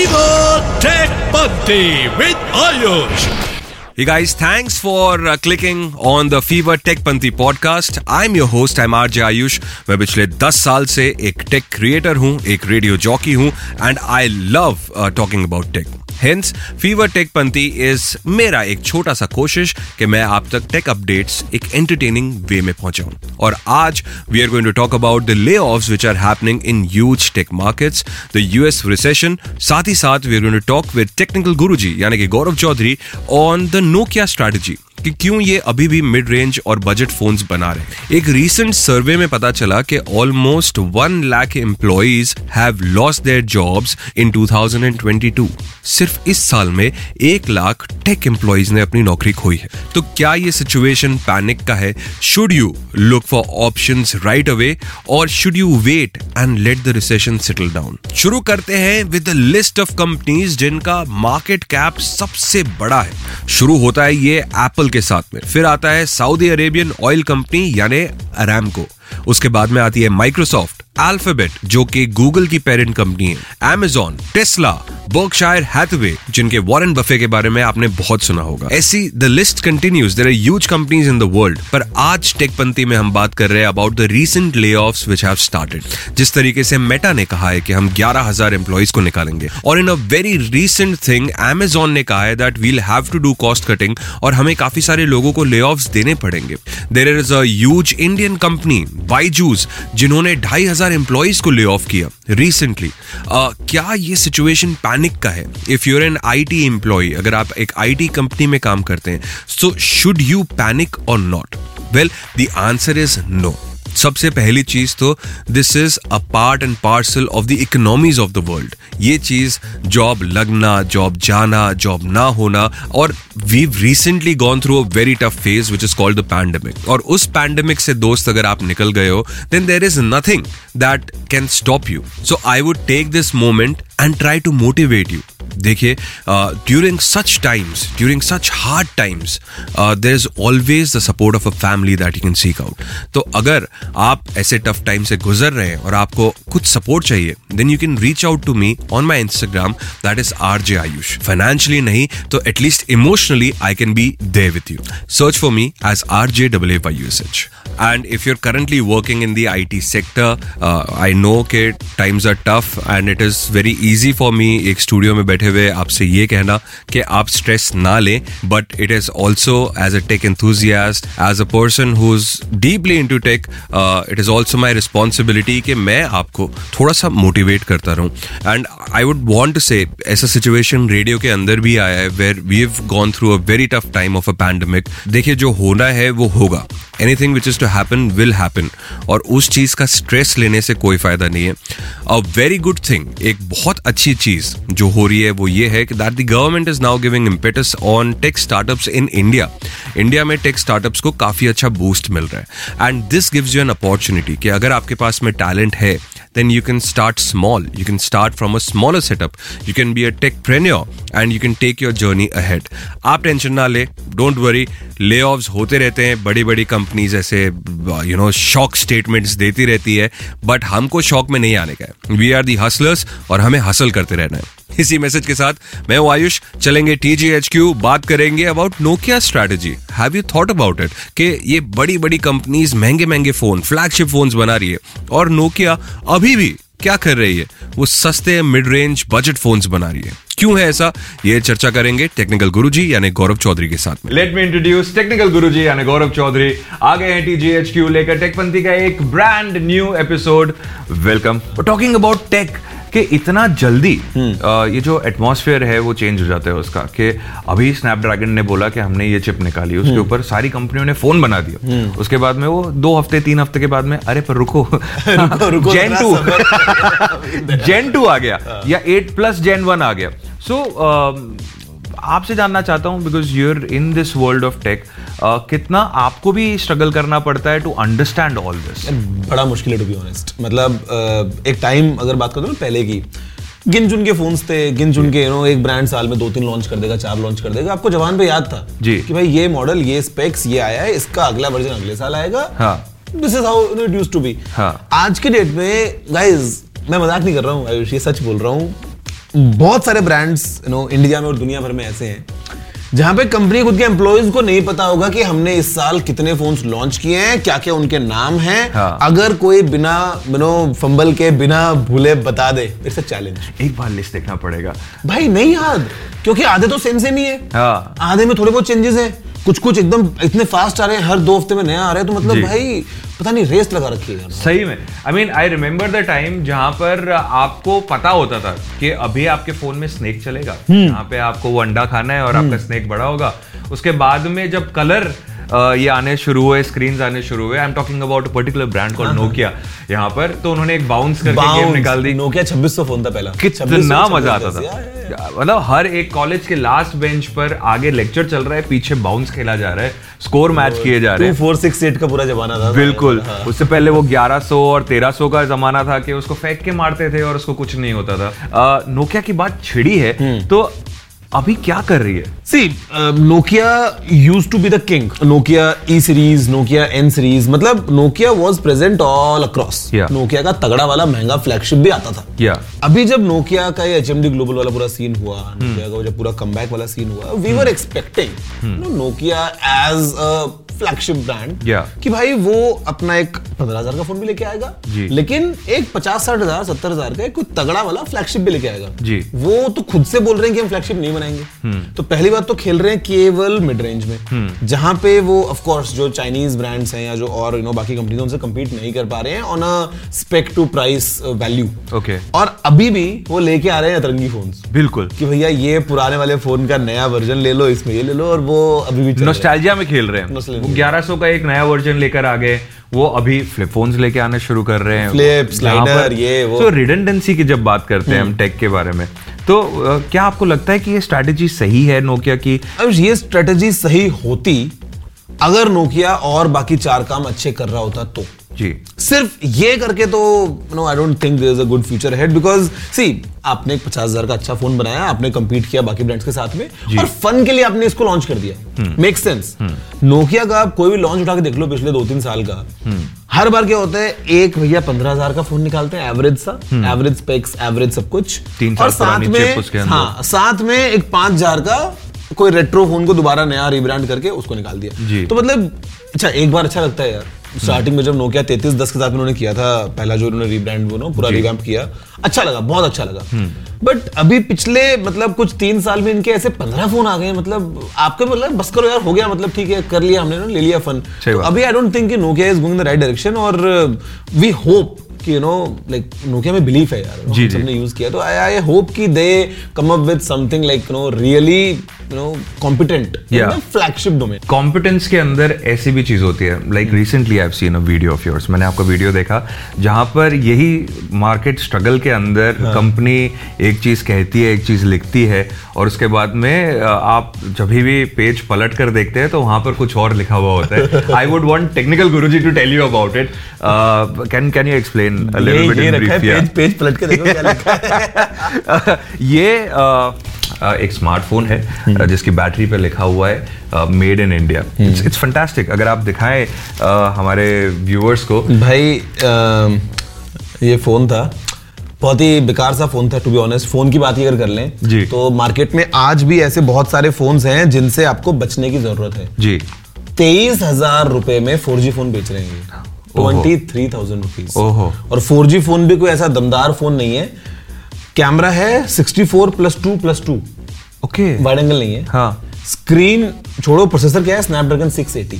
Fever Tech Bunty with Ayush. Hey guys, thanks for uh, clicking on the Fever Tech Panti podcast. I'm your host, I'm RJ Ayush. मैं पिछले 10 साल से एक take creator हूँ एक radio jockey हूँ and I love talking about tech hence fever tech Panthi is मेरा एक छोटा सा कोशिश कि मैं आप तक टेक अपडेट्स एक एंटरटेनिंग वे में पहुंचाऊं। और आज we are going to talk about the layoff which are happening in huge tech markets the US recession साथ ही साथ we are going to talk with technical Guruji, यानी कि Gaurav Chaudhary on the Nokia strategy कि क्यों ये अभी भी मिड रेंज और बजट फोन्स बना रहे एक रीसेंट सर्वे में पता चला कि almost one lakh employees have lost their jobs in 2022 सिर्फ़ इस साल में एक लाख टेक एम्प्लॉइज ने अपनी नौकरी खोई है। तो क्या ये सिचुएशन पैनिक का है? Should you look for option right away और should you wait and let the recession settle down शुरू करते हैं विद लिस्ट ऑफ़ कंपनीज़ जिनका मार्केट कैप सबसे बड़ा है। शुरू होता है ये एप्पल के साथ में। फिर आता है सऊदी अरेबियन ऑयल कंपनी, यानी अरामको उसके बाद में आती है माइक्रोसॉफ्ट अल्फ़ाबेट जो कि गूगल की पेरेंट कंपनी है एमेजॉन टेस्ला बर्कशायर हैथवे जिनके वॉरेन बफे के बारे में आपने बहुत सुना होगा। ऐसी the list continues there are huge companies in the world पर आज टेकपंथी में हम बात कर रहे हैं about the recent layoff which have started जिस तरीके से मेटा ने कहा है कि हम ग्यारह हज़ार एम्प्लॉइज को निकालेंगे, और in a very recent thing Amazon ने कहा है that we'll have to do cost cutting और हमें काफ़ी सारे लोगों को ले देने पड़ेंगे। There is a Indian company Byju's जिन्होंने ढाई हज़ार एम्प्लॉयज़ को ले ऑफ़ किया रिसेंटली uh, क्या ये सिचुएशन पैनिक का है? If you're an I T employee अगर आप एक आई टी कंपनी में काम करते हैं सो शुड यू पैनिक और not well the answer is no सबसे पहली चीज़ तो this is a part and parcel of the economies of the world ये चीज़ जॉब लगना जॉब जाना जॉब ना होना, और we recently gone through a very tough phase which is called the pandemic और उस पैंडमिक से दोस्त अगर आप निकल गए हो then there is nothing that can stop you so I would take this moment and try to motivate you देखिए during such times during such hard times there is always the support of a family that you can seek out तो अगर आप ऐसे tough time से गुजर रहे हैं और आपको कुछ सपोर्ट चाहिए then you can reach out to me on my Instagram that is R J Ayush financially नहीं तो at least emotionally I can be there with you search for me as R J W A Y U S H and if you're currently working in the I T sector I know के times are tough and it is very easy for me एक studio में बैठे हुए आपसे ये कहना कि आप स्ट्रेस ना लें it is also as a tech enthusiast as a person who is deeply into tech it is also my responsibility कि मैं आपको थोड़ा सा मोटिवेट करता रहूँ। And I would want to say ऐसा सिचुएशन रेडियो के अंदर भी आया है where we have gone through a very tough time of a pandemic देखिए, जो होना है, वो होगा। Anything which is to happen will happen और उस चीज़ का स्ट्रेस लेने से कोई फ़ायदा नहीं है अ वेरी गुड थिंग एक बहुत अच्छी चीज़ जो हो रही है, वो ये है कि that the government is now giving impetus on tech startups in India India में टेक स्टार्टअप्स को काफ़ी अच्छा बूस्ट मिल रहा है and this gives you an opportunity कि अगर आपके पास में टैलेंट है, then you can start small. You can start from a smaller setup. You can be a techpreneur and you can take your journey ahead. आप tension ना ले don't worry ले होते रहते हैं बड़ी बड़ी कंपनीज़ ऐसे यू नो शॉक स्टेटमेंट्स देती रहती है बट हमको शॉक में नहीं आने का है। वी आर दी हसलर्स और हमें हसल करते रहना है। इसी मैसेज के साथ मैं हूँ आयुष, चलेंगे टीजीएचक्यू बात करेंगे about Nokia strategy have you thought about it कि ये बड़ी बड़ी कंपनीज़ महँगे महँगे फ़ोन फ्लैगशिप फोन्स बना रही है, और नोकिया अभी भी क्या कर रही है? वो सस्ते मिड रेंज बजट फोन्स बना रही है। क्यों है ऐसा? ये चर्चा करेंगे टेक्निकल गुरुजी यानी गौरव चौधरी के साथ में। Let me introduce technical Guruji यानी गौरव चौधरी। आ गए हैं टीजीएचक्यू लेकर टेकपंथी का एक brand new episode welcome talking about tech कि इतना जल्दी आ, ये जो एटमॉस्फेयर है वो चेंज हो जाता है उसका कि अभी स्नैपड्रैगन ने बोला कि हमने ये चिप निकाली उसके ऊपर सारी कंपनियों ने फ़ोन बना दिया। उसके बाद में वो दो हफ़्ते तीन हफ़्ते के बाद में अरे पर रुको। रुको, रुको जेन टू जेन टू आ गया या एट प्लस जेन वन आ गया। सो so, आपसे जानना चाहता हूँ because you're in this world of tech कितना आपको भी स्ट्रगल करना पड़ता है टू अंडरस्टैंड ऑल दिस बड़ा मुश्किल है टू बी ऑनेस्ट मतलब uh, एक टाइम अगर बात करो ना पहले की गिन चुन के फोन्स थे गिन चुन के नो एक ब्रांड साल में दो तीन लॉन्च कर देगा चार लॉन्च कर देगा आपको जवान पे याद था जी। कि भाई ये मॉडल ये स्पेक्स ये आया है इसका अगला वर्जन अगले साल आएगा। हाँ। This is how it used to be आज के डेट में गाइस मैं मज़ाक नहीं कर रहा हूँ आयुष ये सच बोल रहा हूँ। बहुत सारे ब्रांड्स यू नो इंडिया में और दुनिया भर में ऐसे हैं जहाँ पे कंपनी खुद के एम्प्लॉयज़ को नहीं पता होगा कि हमने इस साल कितने फोन्स लॉन्च किए हैं क्या क्या उनके नाम हैं। हाँ। अगर कोई बिना यू नो फंबल के बिना भूले बता दे इट्स अ चैलेंज एक बार लिस्ट देखना पड़ेगा। भाई नहीं याद। क्योंकि आधे तो सेम सेम ही है। हाँ। आधे में थोड़े बहुत चेंजेस है। कुछ कुछ एकदम इतने फास्ट आ रहे हैं हर दो हफ़्ते में नया आ रहा है तो मतलब भाई पता नहीं रेस लगा रखी है सही में। I mean I remember the time जहाँ पर आपको पता होता था कि अभी आपके फ़ोन में स्नेक चलेगा। यहाँ पे आपको वो अंडा खाना है और आपका स्नेक बड़ा होगा। उसके बाद में जब कलर ये आने शुरू हुए स्क्रीन आने शुरू हुए। I am talking about particular brand called Nokia यहाँ पर। तो उन्होंने एक बाउंस करके गेम निकाल दी। नोकिया 2600 फ़ोन था पहला। कितना मज़ा आता 2600, या, या, या। था मतलब हर एक कॉलेज के लास्ट बेंच पर आगे लेक्चर चल रहा है पीछे बाउंस खेला जा रहा है स्कोर मैच किए जा रहे हैं। 2468 का पूरा जमाना था। बिल्कुल। हाँ। उससे पहले वो 1100 और 1300 का जमाना था कि उसको फेंक के मारते थे और उसको कुछ नहीं होता था। नोकिया की बात छिड़ी है हम्म। तो अभी क्या कर रही है? See Nokia use to be the king Nokia E series Nokia N series मतलब Nokia was present all across Nokia का तगड़ा वाला महँगा फ्लैगशिप भी आता था. या अभी जब नोकिया का ये एच ग्लोबल वाला पूरा सीन हुआ नोकिया hmm. का जब पूरा कम वाला सीन हुआ we were expecting Nokia as a flagship brand Yeah. कि भाई वो अपना एक पंद्रह हज़ार का फ़ोन भी लेके आएगा लेकिन एक पचास साठ हज़ार सत्तर हज़ार का एक कोई तगड़ा वाला फ्लैगशिप भी लेके आएगा। जी। वो तो खुद से बोल रहे हैं कि हम फ्लैगशिप नहीं बनाएँगे। तो पहली बात तो खेल रहे हैं केवल मिड रेंज में। जहाँ पे वो ऑफ़ कोर्स जो चाइनीज़ ब्रांड्स हैं या जो और यू नो बाकी कंपनीज़ उनसे compete नहीं कर पा रहे हैं on a spec to price value okay और अभी भी वो लेके आ रहे हैं अतरंगी फ़ोन बिल्कुल। कि भैया ये पुराने वाले फ़ोन का नया वर्जन ले लो इसमें ये ले लो और वो अभी भी नोस्टैल्जिया में खेल रहे हैं। 1100 का एक नया वर्जन लेकर आ गए। वो अभी फ्लिप फोन्स लेके आने शुरू कर रहे हैं। फ्लिप स्लाइडर ये वो। तो रिडेंडेंसी की जब बात करते हैं हम टेक के बारे में तो क्या आपको लगता है कि ये स्ट्रेटेजी सही है नोकिया की? ये स्ट्रेटेजी सही होती अगर नोकिया और बाकी चार काम अच्छे कर रहा होता तो। जी। सिर्फ़ ये करके तो no I don't think there is a good future ahead because see आपने एक पचास हज़ार का अच्छा फ़ोन बनाया आपने compete किया बाकी ब्रांड्स के साथ में और फन के लिए आपने इसको लॉन्च कर दिया। मेक सेंस नोकिया का आप कोई भी लॉन्च उठा के देख लो पिछले दो तीन साल का। हर बार क्या होता है एक भैया पंद्रह हज़ार का फ़ोन निकालते हैं एवरेज सा एवरेज स्पेक्स एवरेज सब कुछ। तीन और साथ में। हाँ साथ में एक पाँच हज़ार का कोई रेट्रो फ़ोन को दोबारा नया रिब्रांड करके उसको निकाल दिया। तो मतलब अच्छा एक बार अच्छा लगता है यार। स्टार्टिंग में जब नोकिया तैतीस दस के साथ उन्होंने किया था पहला जो उन्होंने रीब्रांड वो ना पूरा रिवैम्प किया अच्छा लगा बहुत अच्छा लगा। बट अभी पिछले मतलब कुछ तीन साल में इनके ऐसे पंद्रह फ़ोन आ गए मतलब आपके मतलब बस करो यार हो गया मतलब ठीक है कर लिया हमने ना ले लिया फन तो अभी आई डोंट थिंक कि Nokia is going the right direction और वी होप कि यू नो लाइक नोकिया में बिलीफ है यार जी। सबने यूज़ किया तो आई आई होप कि they come up with something like you know really you know competent flagship domain competence के अंदर ऐसी भी चीज़ होती है। Like recently I seen a video of yours मैंने आपका वीडियो देखा जहाँ पर यही मार्केट स्ट्रगल के अंदर कंपनी एक चीज़ कहती है एक चीज़ लिखती है और उसके बाद में आप जब भी पेज पलट कर देखते हैं तो वहाँ पर कुछ और लिखा हुआ होता है। I would want technical Guruji to tell you about it can can you explain रखा पेज पेज पलट के देखो क्या लिखा है। ये एक स्मार्टफ़ोन है जिसकी बैटरी पे लिखा हुआ है made in India it's fantastic अगर आप दिखाएँ हमारे व्यूअर्स को। भाई ये फ़ोन था। बहुत ही बेकार सा फ़ोन था टू बी ऑनेस्ट फ़ोन की बात ही अगर कर लें। तो मार्केट में आज भी ऐसे बहुत सारे फ़ोन हैं जिनसे आपको बचने की ज़रूरत है। जी। तेईस हज़ार रुपए में फोर जी फ़ोन बेच रहे हैं। ट्वेंटी थ्री थाउज़ेंड रुपीज़ और फोर जी फ़ोन भी कोई ऐसा दमदार फ़ोन नहीं है। कैमरा है sixty four plus two plus two okay wide angle नहीं है। हाँ। स्क्रीन छोड़ो प्रोसेसर क्या है? स्नैपड्रैगन 680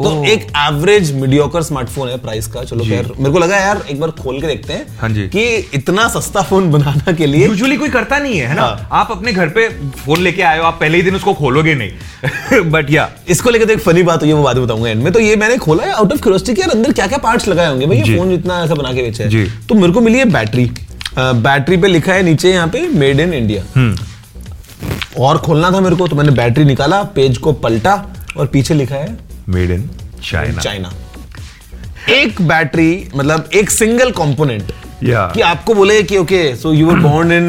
तो एक एवरेज मीडियोकर स्मार्टफ़ोन है प्राइस का। चलो खैर मेरे को लगा यार एक बार खोल के देखते हैं हाँ जी। कि इतना सस्ता फ़ोन बनाना के लिए यूजुअली कोई करता नहीं है है ना? हाँ। आप अपने घर पे फ़ोन लेके आए हो आप पहले ही दिन उसको खोलोगे नहीं। बट या इसको लेकर तो एक फनी बात हुई है वो बाद में बताऊँगा एंड में। तो ये मैंने खोला है आउट ऑफ़ क्यूरियोसिटी यार अंदर क्या क्या पार्ट्स लगाए होंगे? भाई ये फ़ोन इतना ऐसा बना के बेचा। है। तो मेरे को मिली है बैटरी बैटरी पे लिखा है नीचे यहाँ पे मेड इन इंडिया। और खोलना था मेरे को तो मैंने बैटरी निकाला पेज को पलटा और पीछे लिखा है मेड इन चाइना चाइना एक बैटरी मतलब एक सिंगल कंपोनेंट Yeah. कि आपको बोले कि okay so you were born in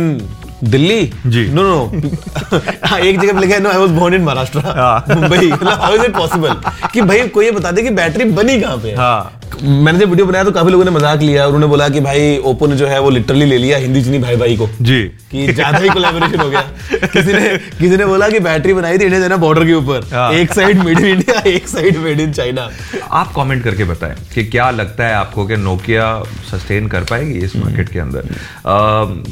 Delhi ji. No no हाँ एक जगह लिखा है no I was born in Maharashtra हाँ। Mumbai how is it possible कि भाई कोई ये बता दे कि बैटरी बनी कहाँ पे है हाँ। मैंने जब वीडियो बनाया तो काफ़ी लोगों ने मज़ाक लिया उन्होंने बोला कि भाई ओप्पो ने जो है वो लिटरली ले लिया हिंदी चीनी भाई भाई को। जी। कि ज़्यादा ही कोलैबोरेशन हो गया। किसी ने किसी ने बोला कि बैटरी बनाई थी इंडिया चाइना बॉर्डर के ऊपर। हाँ। एक साइड मेड इन इंडिया एक साइड मेड इन चाइना आप कमेंट करके बताएँ कि क्या लगता है आपको कि नोकिया सस्टेन कर पाएगी इस मार्केट के अंदर?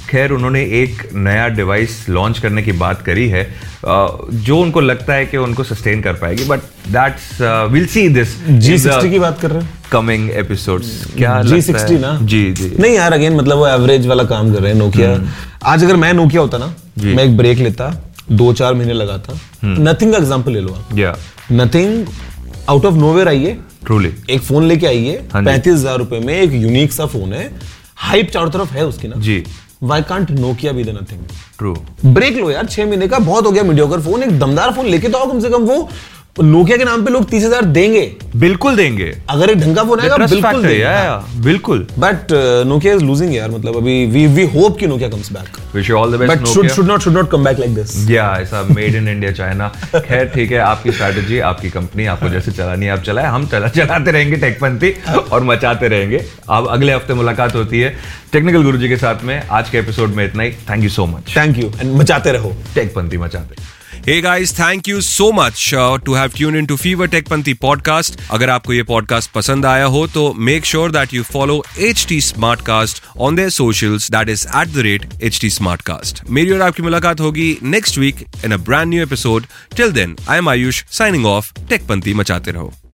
खैर उन्होंने एक नया डिवाइस लॉन्च करने की बात करी है। जो उनको लगता है कि उनको सस्टेन कर पाएगी but that's will see this G sixty की बात कर रहे हैं? कमिंग एपिसोड्स क्या जी सिक्सटी ना? जी जी। नहीं यार अगेन मतलब वो एवरेज वाला काम कर रहे हैं नोकिया आज अगर मैं नोकिया होता ना मैं एक ब्रेक लेता दो चार महीने लगाता नथिंग का एग्जांपल ले लो आप। नथिंग आउट ऑफ़ नोवेयर आइए। ट्रूली एक फ़ोन लेके आइए हाँ पैंतीस हज़ार रुपए में एक यूनिक सा फ़ोन है। हाइप चारों तरफ़ है उसकी ना। जी। Why can't Nokia be the Nothing true break लो यार छह महीने का बहुत हो गया मीडियोकर फ़ोन एक दमदार फ़ोन लेके तो आओ कम से कम वो। नोकिया के नाम पे लोग तीस हज़ार देंगे। बिल्कुल देंगे। अगर एक ढंग का फ़ोन आएगा बिल्कुल देंगे। या बिल्कुल। बट नोकिया इज़ लूजिंग यार मतलब अभी वी वी होप कि Nokia comes back wish you all the best but should should not should not come back like this या ऐसा मेड इन इंडिया चाइना खैर ठीक है आपकी स्ट्रैटेजी आपकी कंपनी आपको जैसे चलानी है आप चलाए। हम चला चलाते रहेंगे टेकपंथी और मचाते रहेंगे। अब अगले हफ़्ते मुलाकात होती है टेक्निकल गुरुजी के साथ में। आज के एपिसोड में इतना ही। Thank you so much thank you and मचाते रहो। टेकपंथी मचाते। Hey guys thank you so much to have tune in to Fever Techpanthi podcast अगर आपको ये पॉडकास्ट पसंद आया हो तो make sure that you follow H T Smartcast on their social that is at the rate H T Smartcast मेरी और आपकी मुलाकात होगी next week in a brand new episode till then I am Ayush signing off Techpanthi मचाते रहो.